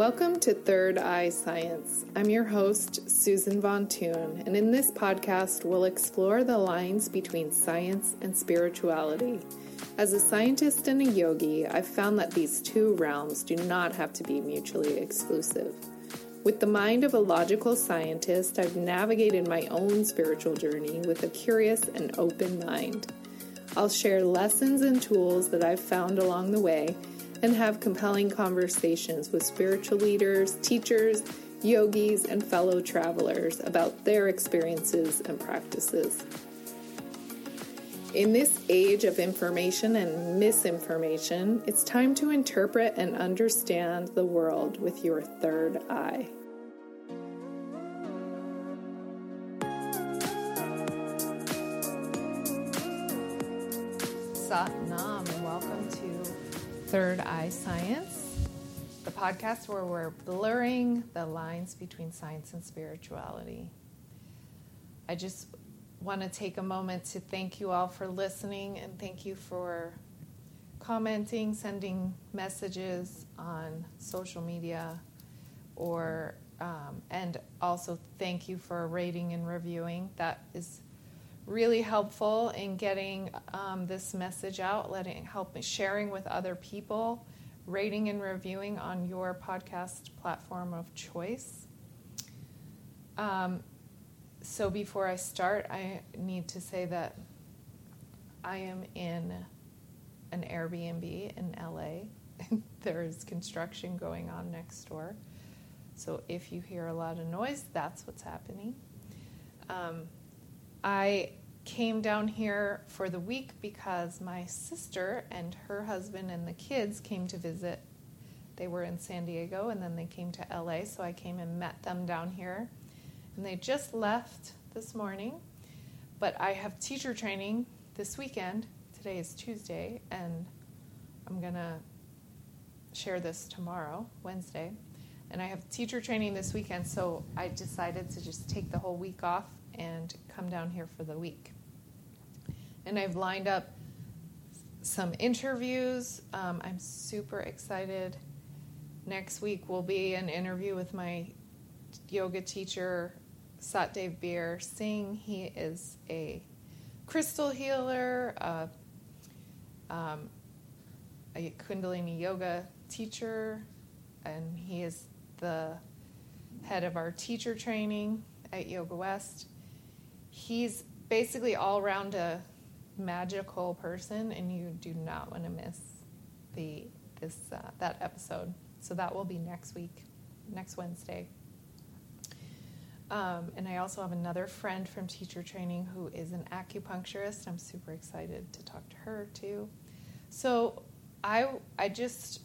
Welcome to Third Eye Science. I'm your host, Susan Von Toon, and in this podcast, we'll explore the lines between science and spirituality. As a scientist and a yogi, I've found that these two realms do not have to be mutually exclusive. With the mind of a logical scientist, I've navigated my own spiritual journey with a curious and open mind. I'll share lessons and tools that I've found along the way and have compelling conversations with spiritual leaders, teachers, yogis, and fellow travelers about their experiences and practices. In this age of information and misinformation, it's time to interpret and understand the world with your third eye. Sat Nam, and welcome to Third Eye Science, the podcast where we're blurring the lines between science and spirituality. I just want to take a moment to thank you all for listening and thank you for commenting, sending messages on social media, or um, and also thank you for rating and reviewing. That is really helpful in getting um, this message out, letting help sharing with other people, rating and reviewing on your podcast platform of choice. Um, so before I start, I need to say that I am in an Airbnb in LA. there is construction going on next door. So if you hear a lot of noise, that's what's happening. Um, I came down here for the week because my sister and her husband and the kids came to visit. They were in San Diego and then they came to LA, so I came and met them down here and they just left this morning. But I have teacher training this weekend. Today is Tuesday, and I'm to share this tomorrow, Wednesday. And I have teacher training this weekend, so I decided to just take the whole week off and come down here for the week. And I've lined up some interviews. Um, I'm super excited. Next week will be an interview with my yoga teacher, Satdev Bir Singh. He is a crystal healer, um, a Kundalini yoga teacher, and he is the head of our teacher training at Yoga West. He's basically all around a magical person, and you do not want to miss the this uh, that episode. So that will be next week, next Wednesday. Um, and I also have another friend from teacher training who is an acupuncturist. I'm super excited to talk to her too. So I I just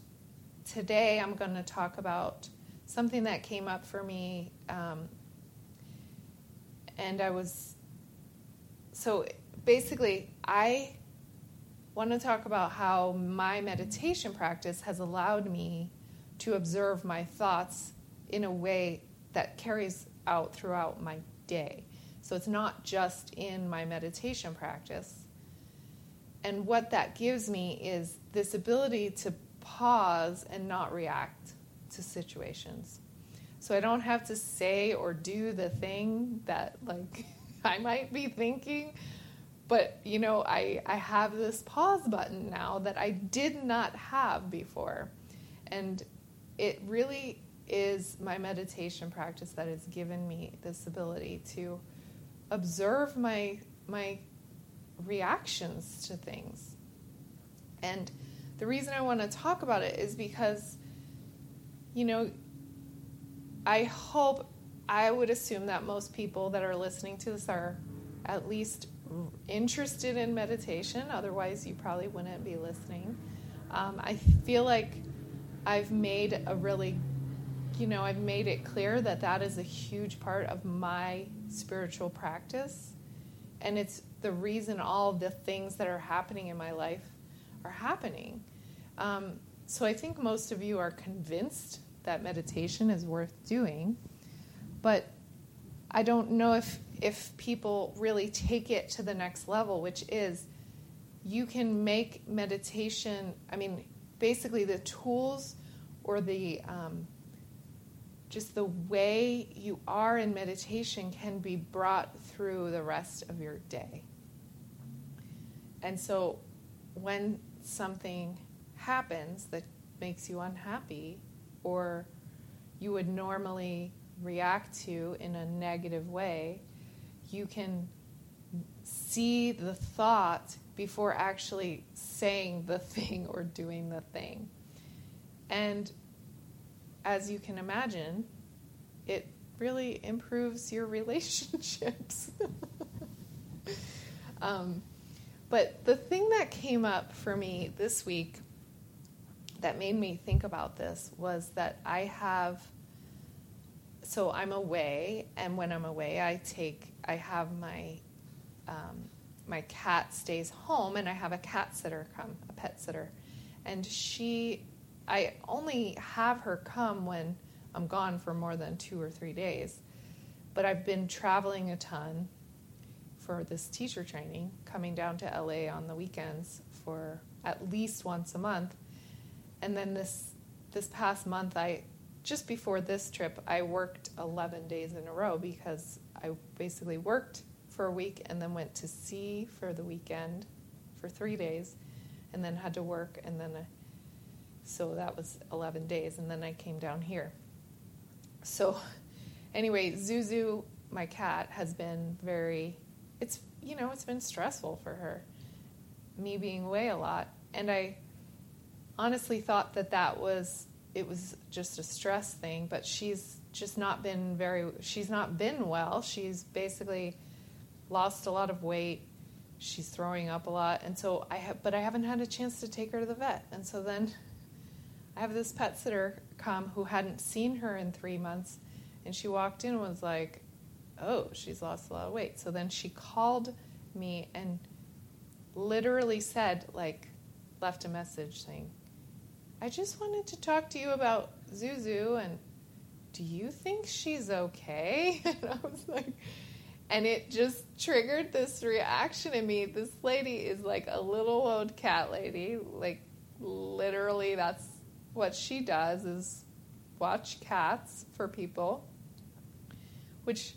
today I'm going to talk about something that came up for me, um, and I was so basically I want to talk about how my meditation practice has allowed me to observe my thoughts in a way that carries out throughout my day. So it's not just in my meditation practice. And what that gives me is this ability to pause and not react to situations. So I don't have to say or do the thing that like I might be thinking, but you know, I, I have this pause button now that I did not have before. And it really is my meditation practice that has given me this ability to observe my my reactions to things. And the reason I want to talk about it is because you know I hope I would assume that most people that are listening to this are at least interested in meditation otherwise you probably wouldn't be listening. Um, I feel like I've made a really you know, I've made it clear that that is a huge part of my spiritual practice. And it's the reason all the things that are happening in my life are happening. Um, so I think most of you are convinced that meditation is worth doing. But I don't know if, if people really take it to the next level, which is you can make meditation, I mean, basically the tools or the um, just the way you are in meditation can be brought through the rest of your day. And so when something happens that makes you unhappy or you would normally react to in a negative way, you can see the thought before actually saying the thing or doing the thing. And as you can imagine, it really improves your relationships. um, but the thing that came up for me this week that made me think about this was that I have so I'm away, and when I'm away, I take I have my um, my cat stays home, and I have a cat sitter come, a pet sitter, and she I only have her come when I'm gone for more than two or three days, but I've been traveling a ton for this teacher training, coming down to LA on the weekends for at least once a month, and then this this past month I just before this trip, I worked 11 days in a row because I basically worked for a week and then went to sea for the weekend for three days and then had to work and then I, so that was 11 days and then I came down here. So anyway, Zuzu, my cat, has been very, it's, you know, it's been stressful for her, me being away a lot. And I honestly thought that that was it was just a stress thing, but she's just not been very, she's not been well. She's basically lost a lot of weight. She's throwing up a lot. And so I have, but I haven't had a chance to take her to the vet. And so then I have this pet sitter come who hadn't seen her in three months. And she walked in and was like, oh, she's lost a lot of weight. So then she called me and literally said, like, left a message saying, I just wanted to talk to you about Zuzu and do you think she's okay? And I was like, and it just triggered this reaction in me. This lady is like a little old cat lady. Like, literally, that's what she does is watch cats for people, which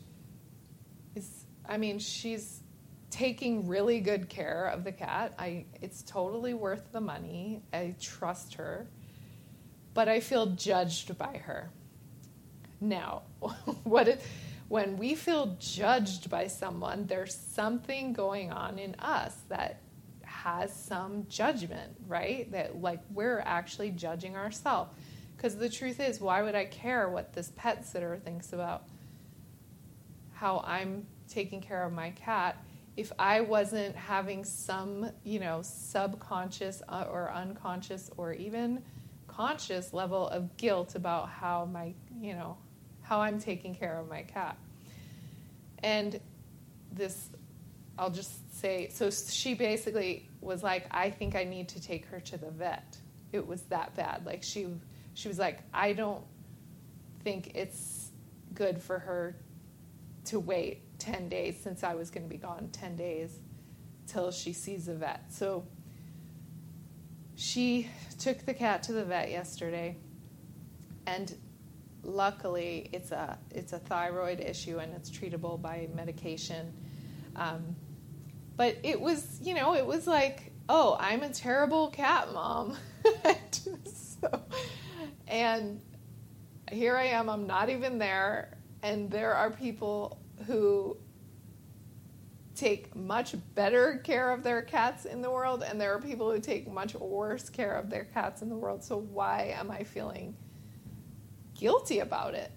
is, I mean, she's taking really good care of the cat. I it's totally worth the money. I trust her. But I feel judged by her. Now, what it, when we feel judged by someone, there's something going on in us that has some judgment, right? That like we're actually judging ourselves. Because the truth is, why would I care what this pet sitter thinks about how I'm taking care of my cat if I wasn't having some, you know, subconscious uh, or unconscious or even conscious level of guilt about how my, you know, how I'm taking care of my cat. And this, I'll just say, so she basically was like, I think I need to take her to the vet. It was that bad. Like she, she was like, I don't think it's good for her to wait 10 days since I was going to be gone 10 days till she sees a vet. So she took the cat to the vet yesterday and luckily it's a it's a thyroid issue and it's treatable by medication. Um, but it was, you know, it was like, oh, I'm a terrible cat mom. so, and here I am, I'm not even there, and there are people who take much better care of their cats in the world, and there are people who take much worse care of their cats in the world. So, why am I feeling guilty about it?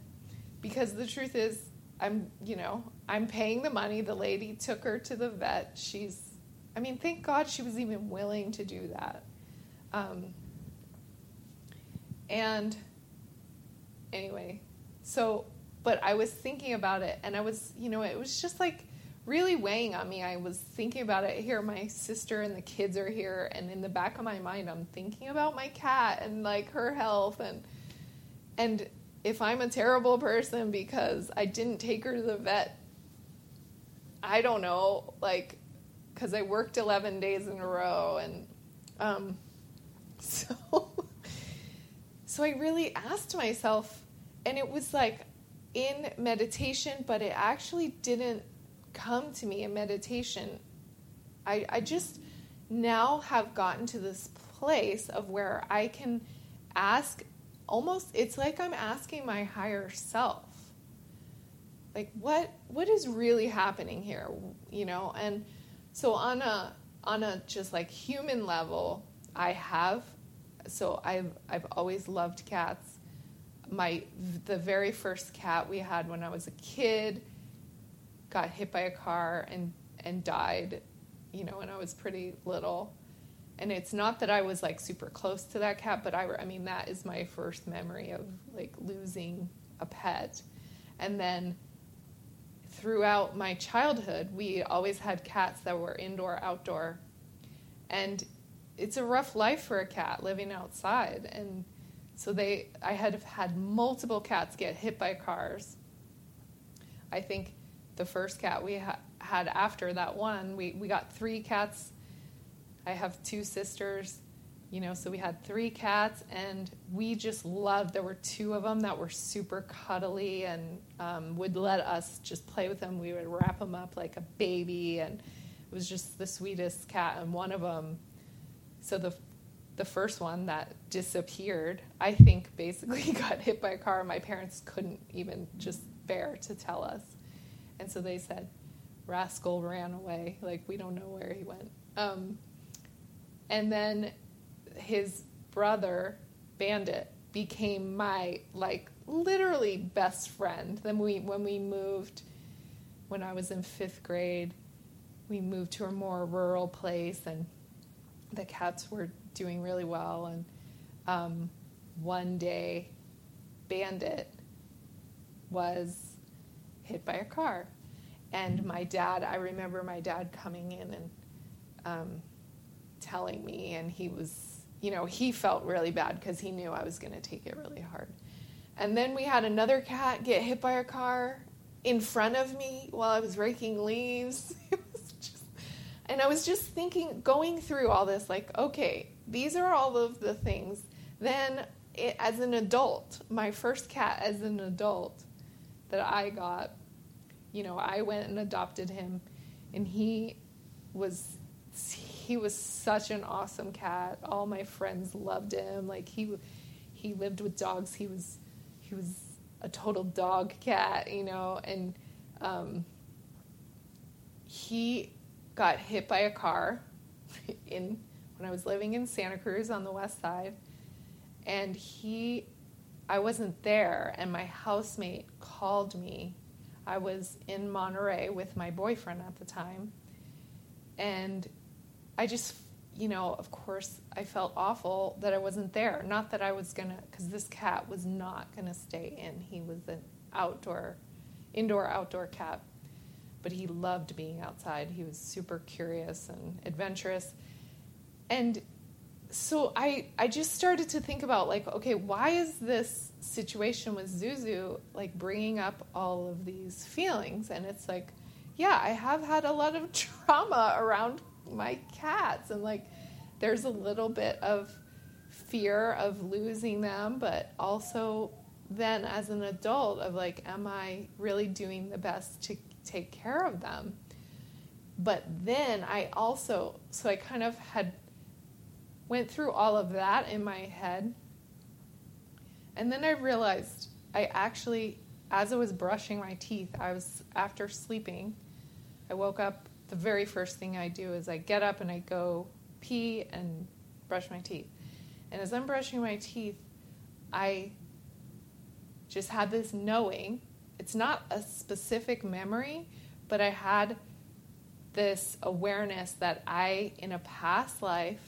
Because the truth is, I'm, you know, I'm paying the money. The lady took her to the vet. She's, I mean, thank God she was even willing to do that. Um, and anyway, so, but I was thinking about it, and I was, you know, it was just like, really weighing on me. I was thinking about it here. My sister and the kids are here, and in the back of my mind, I'm thinking about my cat and like her health and and if I'm a terrible person because I didn't take her to the vet, I don't know, like because I worked 11 days in a row, and um, so so I really asked myself, and it was like in meditation, but it actually didn't come to me in meditation. I, I just now have gotten to this place of where I can ask almost it's like I'm asking my higher self like what what is really happening here you know and so on a on a just like human level I have so I've I've always loved cats my the very first cat we had when I was a kid got hit by a car and and died you know when I was pretty little and it's not that I was like super close to that cat, but I, I mean, that is my first memory of like losing a pet. And then throughout my childhood, we always had cats that were indoor, outdoor. And it's a rough life for a cat living outside. And so they, I had had multiple cats get hit by cars. I think the first cat we ha- had after that one, we, we got three cats I have two sisters, you know, so we had three cats, and we just loved. There were two of them that were super cuddly and um, would let us just play with them. We would wrap them up like a baby, and it was just the sweetest cat. And one of them, so the the first one that disappeared, I think basically got hit by a car. My parents couldn't even just bear to tell us, and so they said, "Rascal ran away. Like we don't know where he went." Um, and then his brother, Bandit, became my like literally best friend. Then we when we moved when I was in fifth grade, we moved to a more rural place and the cats were doing really well and um, one day bandit was hit by a car and my dad i remember my dad coming in and um, telling me, and he was, you know, he felt really bad because he knew I was going to take it really hard. And then we had another cat get hit by a car in front of me while I was raking leaves. just, and I was just thinking, going through all this, like, okay, these are all of the things. Then, it, as an adult, my first cat as an adult that I got, you know, I went and adopted him, and he was he was such an awesome cat. All my friends loved him. Like he he lived with dogs. He was he was a total dog cat, you know, and um, he got hit by a car in I was living in Santa Cruz on the west side, and he I wasn't there, and my housemate called me. I was in Monterey with my boyfriend at the time, and I just, you know, of course, I felt awful that I wasn't there. Not that I was gonna, because this cat was not gonna stay in. He was an outdoor, indoor, outdoor cat, but he loved being outside. He was super curious and adventurous. And so I, I just started to think about like, okay, why is this situation with Zuzu like bringing up all of these feelings? And it's like, yeah, I have had a lot of trauma around my cats and like there's a little bit of fear of losing them but also then as an adult of like am i really doing the best to take care of them but then i also so i kind of had went through all of that in my head and then i realized i actually as i was brushing my teeth i was after sleeping i woke up the very first thing I do is I get up and I go pee and brush my teeth. And as I'm brushing my teeth, I just had this knowing. It's not a specific memory, but I had this awareness that I, in a past life,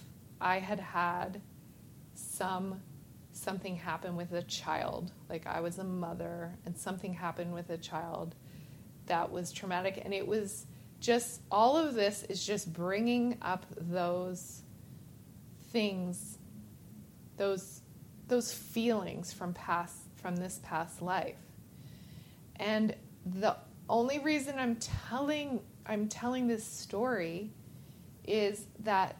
I had had some something happen with a child. Like I was a mother and something happened with a child that was traumatic. And it was just all of this is just bringing up those things those those feelings from past from this past life and the only reason i'm telling i'm telling this story is that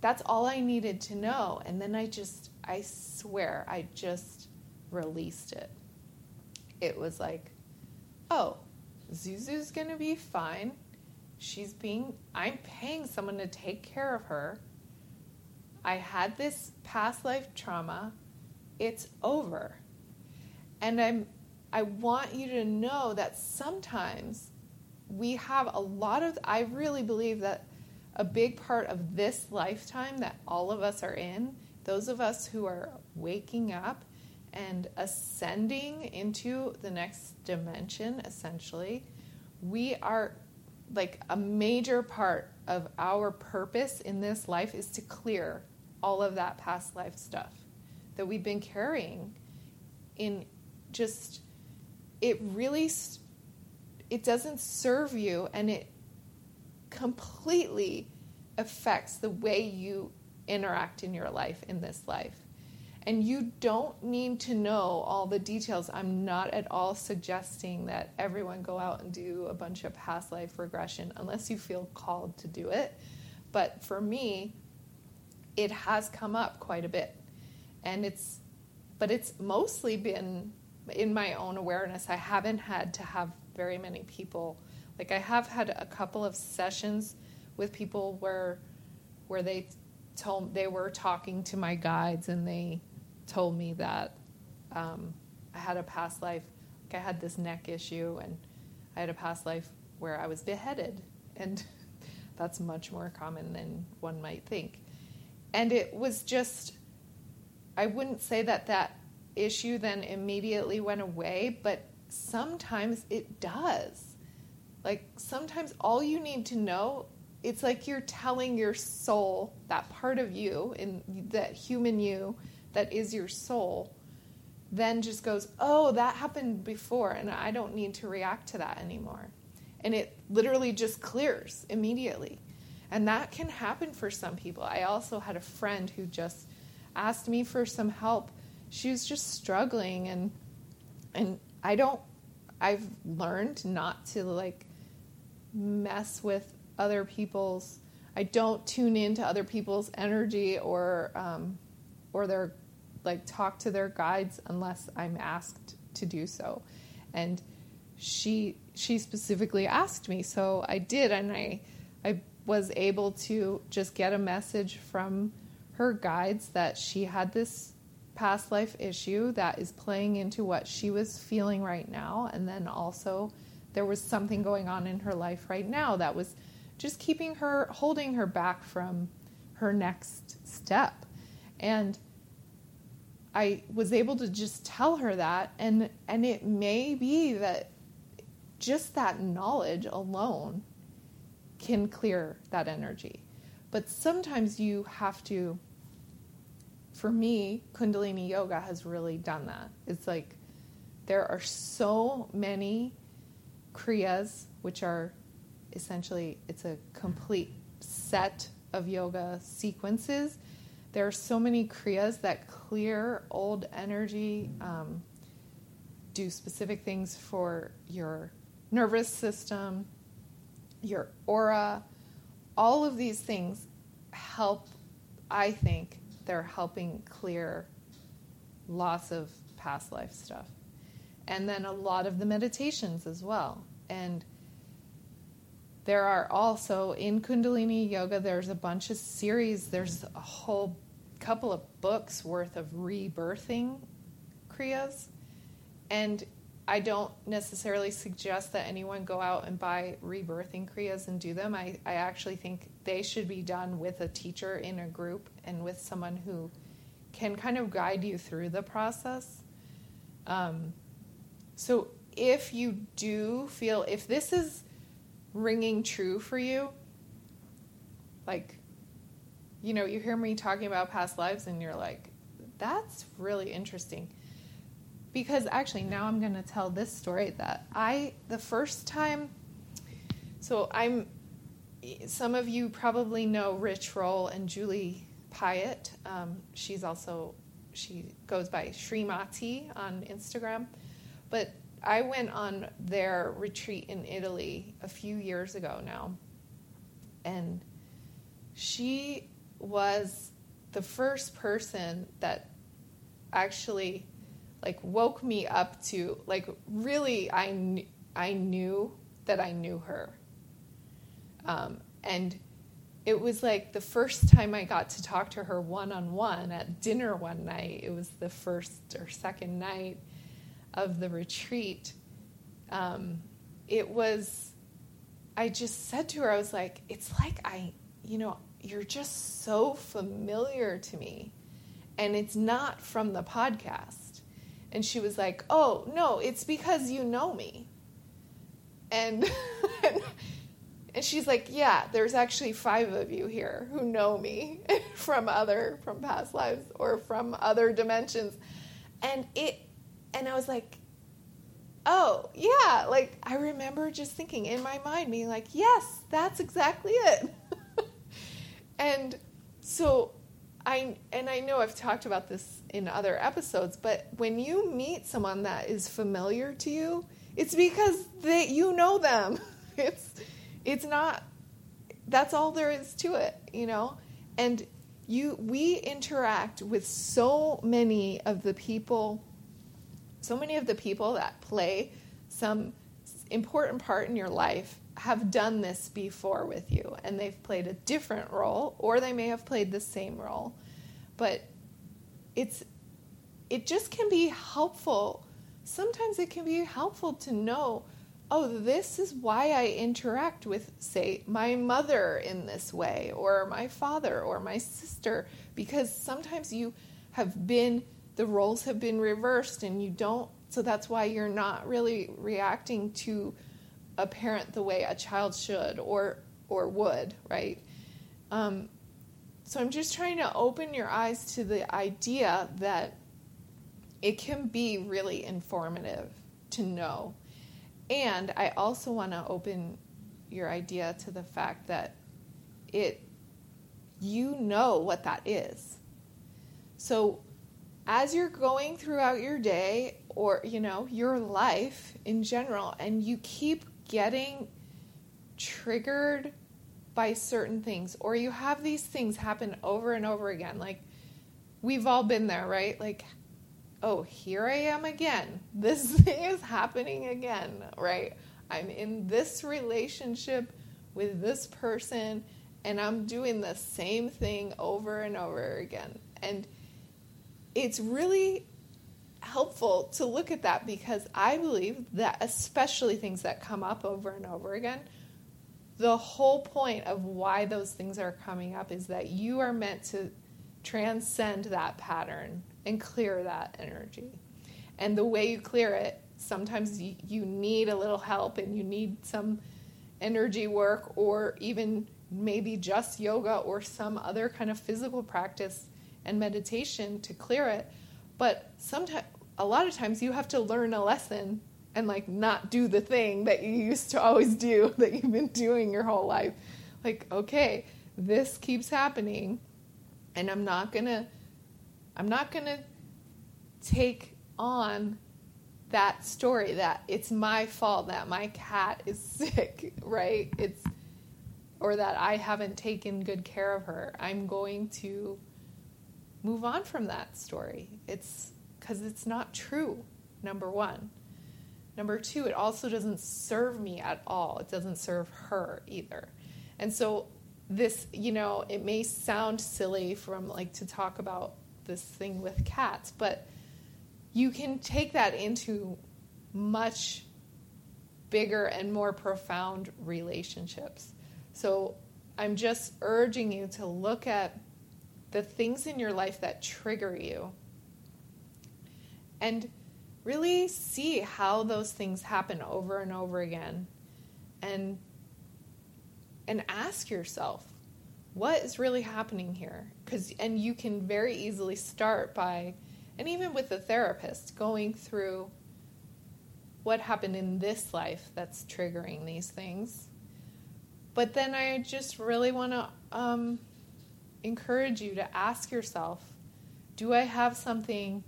that's all i needed to know and then i just i swear i just released it. It was like, oh, Zuzu's to be fine. She's being, I'm paying someone to take care of her. I had this past life trauma. It's over. And I'm, I want you to know that sometimes we have a lot of, I really believe that a big part of this lifetime that all of us are in, those of us who are waking up and ascending into the next dimension, essentially, we are like a major part of our purpose in this life is to clear all of that past life stuff that we've been carrying in just it really it doesn't serve you and it completely affects the way you interact in your life in this life and you don't need to know all the details. I'm not at all suggesting that everyone go out and do a bunch of past life regression unless you feel called to do it. But for me, it has come up quite a bit. And it's but it's mostly been in my own awareness. I haven't had to have very many people like I have had a couple of sessions with people where where they told they were talking to my guides and they told me that um, I had a past life, like I had this neck issue, and I had a past life where I was beheaded, and that's much more common than one might think. And it was just, I wouldn't say that that issue then immediately went away, but sometimes it does. Like sometimes all you need to know, it's like you're telling your soul, that part of you, in that human you, that is your soul then just goes, oh, that happened before, and I don't need to react to that anymore. And it literally just clears immediately. And that can happen for some people. I also had a friend who just asked me for some help. She was just struggling and and I don't I've learned not to like mess with other people's I don't tune into other people's energy or um, or their like talk to their guides unless I'm asked to do so. And she she specifically asked me, so I did, and I I was able to just get a message from her guides that she had this past life issue that is playing into what she was feeling right now, and then also there was something going on in her life right now that was just keeping her holding her back from her next step. And I was able to just tell her that and and it may be that just that knowledge alone can clear that energy. But sometimes you have to for me, Kundalini yoga has really done that. It's like there are so many kriyas which are essentially it's a complete set of yoga sequences there are so many kriyas that clear old energy, um, do specific things for your nervous system, your aura. All of these things help, I think, they're helping clear lots of past life stuff. And then a lot of the meditations as well. And there are also in Kundalini Yoga, there's a bunch of series, there's a whole couple of books worth of rebirthing Kriyas. And I don't necessarily suggest that anyone go out and buy rebirthing Kriyas and do them. I, I actually think they should be done with a teacher in a group and with someone who can kind of guide you through the process. Um, so if you do feel, if this is ringing true for you, like, you know, you hear me talking about past lives and you're like, that's really interesting. Because actually, now I'm going to tell this story that I, the first time, so I'm, some of you probably know Rich Roll and Julie Piatt. Um, she's also, she goes by Srimati on Instagram. But I went on their retreat in Italy a few years ago now, and she was the first person that actually like woke me up to like really I kn- I knew that I knew her. Um, and it was like the first time I got to talk to her one on one at dinner one night. It was the first or second night of the retreat. Um, it was, I just said to her, I was like, it's like I, you know, you're just so familiar to me. And it's not from the podcast. And she was like, oh, no, it's because you know me. And, and she's like, yeah, there's actually five of you here who know me from other, from past lives or from other dimensions. And it, and I was like, oh, yeah, like I remember just thinking in my mind, being like, yes, that's exactly it. and so I, and I know I've talked about this in other episodes, but when you meet someone that is familiar to you, it's because they, you know them. It's, it's not, that's all there is to it, you know? And you, we interact with so many of the people so many of the people that play some important part in your life have done this before with you and they've played a different role or they may have played the same role. But it's it just can be helpful. Sometimes it can be helpful to know oh this is why i interact with say my mother in this way or my father or my sister because sometimes you have been the roles have been reversed and you don't so that's why you're not really reacting to a parent the way a child should or or would right? Um, so i'm just trying to open your eyes to the idea that it can be really informative to know. And i also want to open your idea to the fact that it you know what that is. So as you're going throughout your day or you know your life in general and you keep getting triggered by certain things or you have these things happen over and over again like we've all been there right? Like oh here i am again. This thing is happening again right? I'm in this relationship with this person and i'm doing the same thing over and over again. And it's really helpful to look at that because I believe that, especially things that come up over and over again, the whole point of why those things are coming up is that you are meant to transcend that pattern and clear that energy. And the way you clear it, sometimes you, need a little help and you need some energy work or even maybe just yoga or some other kind of physical practice and meditation to clear it. But sometimes, a lot of times, you have to learn a lesson and like not do the thing that you used to always do that you've been doing your whole life. Like, okay, this keeps happening, and I'm not gonna, I'm not gonna take on that story that it's my fault that my cat is sick, right? It's or that I haven't taken good care of her. I'm going to move on from that story. It's because it's not true, number one. Number two, it also doesn't serve me at all. It doesn't serve her either. And so, this, you know, it may sound silly from like to talk about this thing with cats, but you can take that into much bigger and more profound relationships. So, I'm just urging you to look at the things in your life that trigger you. And really see how those things happen over and over again. And and ask yourself what is really happening here? Because and you can very easily start by and even with a therapist going through what happened in this life that's triggering these things. But then i just really want to um, encourage you to ask yourself do I have something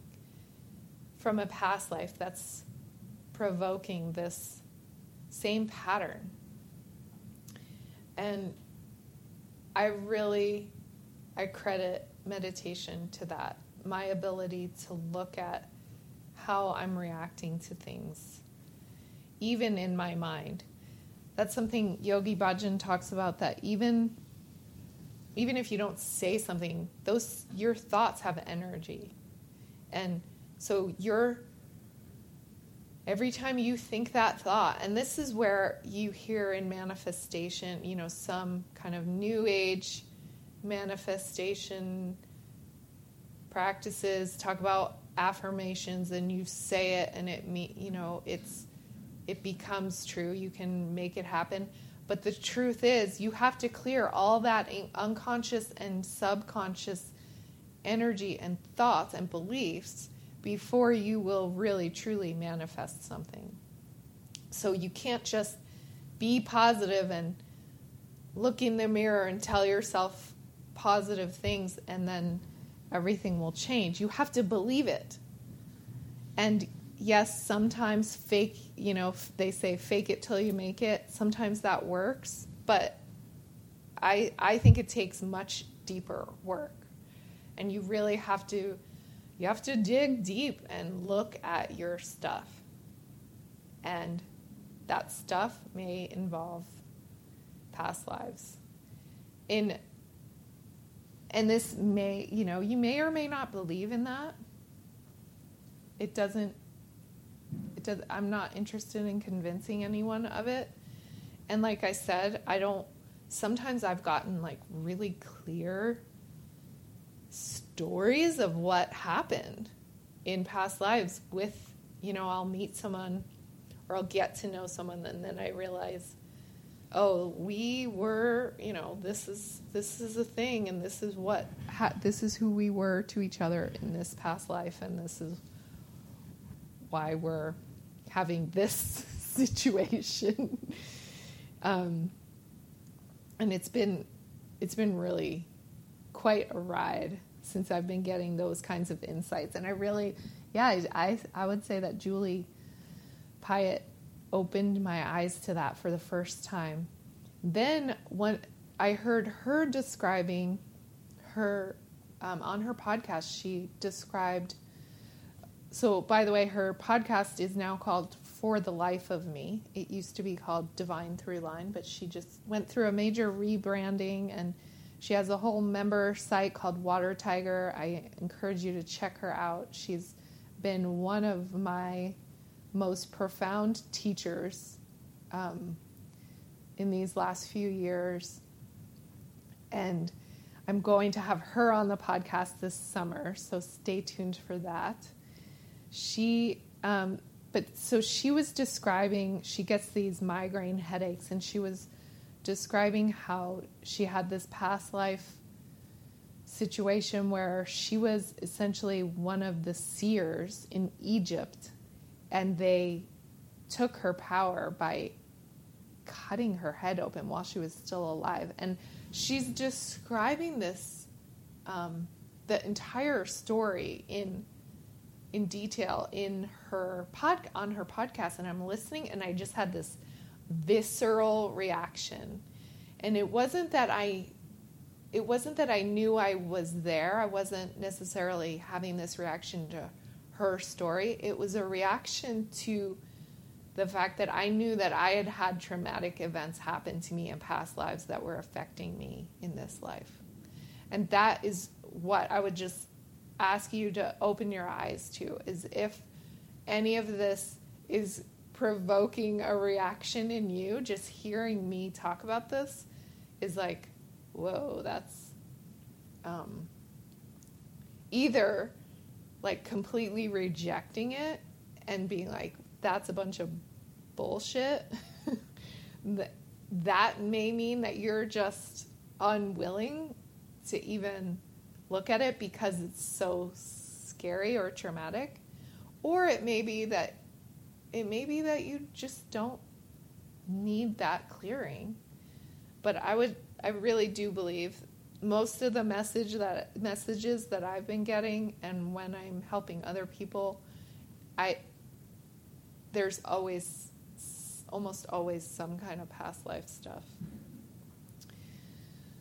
from a past life that's provoking this same pattern? And I really I credit meditation to that. My ability to look at how I'm reacting to things, even in my mind. That's something Yogi Bhajan talks about that even even if you don't say something, those your thoughts have energy. And so you're every time you think that thought, and this is where you hear in manifestation, you know, some kind of new age manifestation practices talk about affirmations and you say it and it you know it's it becomes true you can make it happen but the truth is you have to clear all that unconscious and subconscious energy and thoughts and beliefs before you will really truly manifest something so you can't just be positive and look in the mirror and tell yourself positive things and then everything will change. You have to believe it. And yes, sometimes fake, you know, they say fake it till you make it. Sometimes that works, but I I think it takes much deeper work. And you really have to you have to dig deep and look at your stuff. And that stuff may involve past lives. In and this may, you know, you may or may not believe in that. It doesn't, it does, I'm not interested in convincing anyone of it. And like I said, I don't, sometimes I've gotten like really clear stories of what happened in past lives with, you know, I'll meet someone or I'll get to know someone and then I realize oh we were you know this is this is a thing and this is what ha- this is who we were to each other in this past life and this is why we're having this situation um, and it's been it's been really quite a ride since I've been getting those kinds of insights and I really yeah I I, I would say that Julie Piatt opened my eyes to that for the first time. Then when I heard her describing her um, on her podcast, she described. So, by the way, her podcast is now called For the Life of Me. It used to be called Divine Through Line, but she just went through a major rebranding and she has a whole member site called Water Tiger. I encourage you to check her out. She's been one of my most profound teachers um, in these last few years. And I'm going to have her on the podcast this summer, so stay tuned for that. She, um, but so she was describing, she gets these migraine headaches, and she was describing how she had this past life situation where she was essentially one of the seers in Egypt and they took her power by cutting her head open while she was still alive. And she's describing this, um, the entire story in in detail in her pod on her podcast, and I'm listening, and I just had this visceral reaction. And it wasn't that I it wasn't that I knew I was there. I wasn't necessarily having this reaction to her story. It was a reaction to the fact that I knew that I had had traumatic events happen to me in past lives that were affecting me in this life. And that is what I would just ask you to open your eyes to is if any of this is provoking a reaction in you, just hearing me talk about this is like, whoa, that's um, either like completely rejecting it and being like, that's a bunch of bullshit, that, that may mean that you're just unwilling to even look at it because it's so scary or traumatic. Or it may be that it may be that you just don't need that clearing. But I would I really do believe most of the message that messages that I've been getting and when I'm helping other people, I there's always almost always some kind of past life stuff.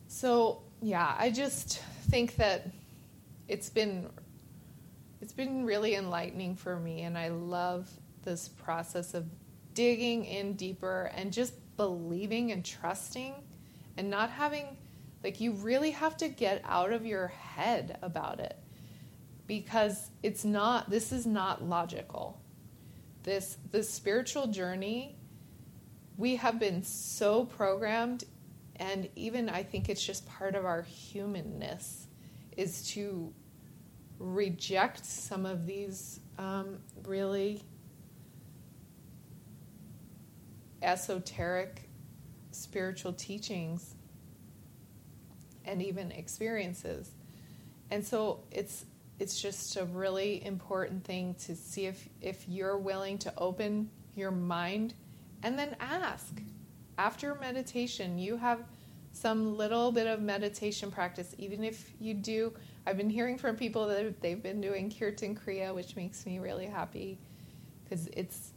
So, yeah, I just think that it's been it's been really enlightening for me, and I love this process of digging in deeper and just believing and trusting and not having like you really have to get out of your head about it because it's not this is not logical. This this spiritual journey we have been so programmed and even i think it's just part of our humanness is to reject some of these um, really esoteric spiritual teachings and even experiences. And so it's it's just a really important thing to see if if you're willing to open your mind and then ask after meditation you have some little bit of meditation practice even if you do. I've been hearing from people that they've been doing kirtan kriya which makes me really happy because it's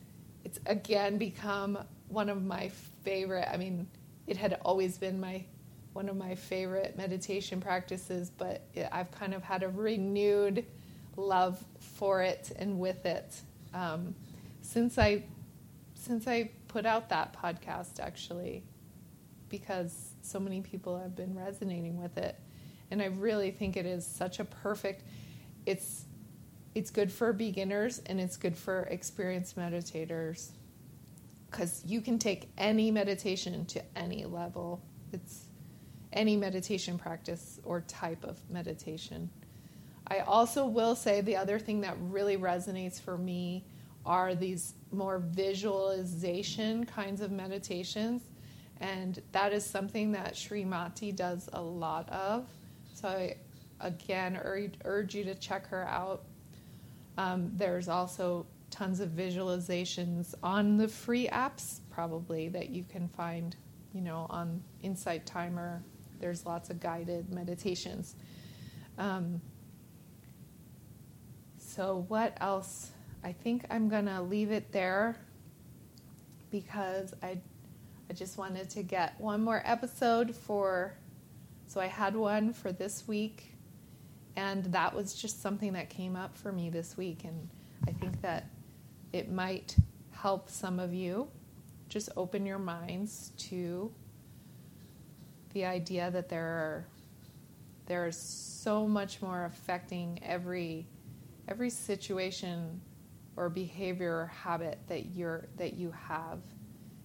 it's again become one of my favorite i mean it had always been my one of my favorite meditation practices, but I've kind of had a renewed love for it and with it. Um, since I since I put out that podcast actually, because so many people have been resonating with it, and I really think it is such a perfect. It's it's good for beginners and it's good for experienced meditators because you can take any meditation to any level. It's any meditation practice or type of meditation. I also will say the other thing that really resonates for me are these more visualization kinds of meditations. And that is something that Sri Mati does a lot of. So I again urge, urge you to check her out. Um, there's also tons of visualizations on the free apps, probably, that you can find, you know, on Insight Timer there's lots of guided meditations. Um, so, what else? I think I'm going to leave it there because I, I just wanted to get one more episode for. So, I had one for this week, and that was just something that came up for me this week. And I think that it might help some of you just open your minds to the idea that there are there is so much more affecting every every situation or behavior or habit that you're that you have.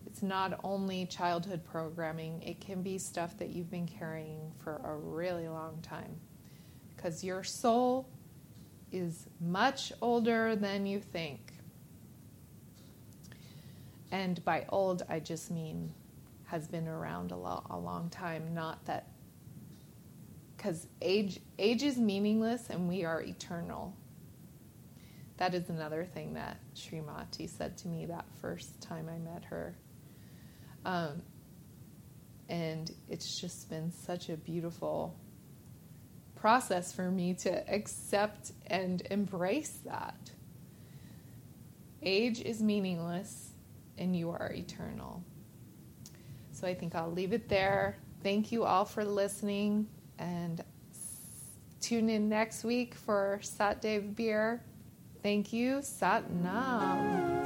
It's not only childhood programming, it can be stuff that you've been carrying for a really long time. Because your soul is much older than you think. And by old, I just mean has been around a, lo- a long time, not that because age age is meaningless and we are eternal. That is another thing that Srimati said to me that first time I met her. Um, and it's just been such a beautiful process for me to accept and embrace that. Age is meaningless and you are eternal. So I think I'll leave it there. Thank you all for listening and tune in next week for Sat Dev Beer. Thank you. Sat Nam.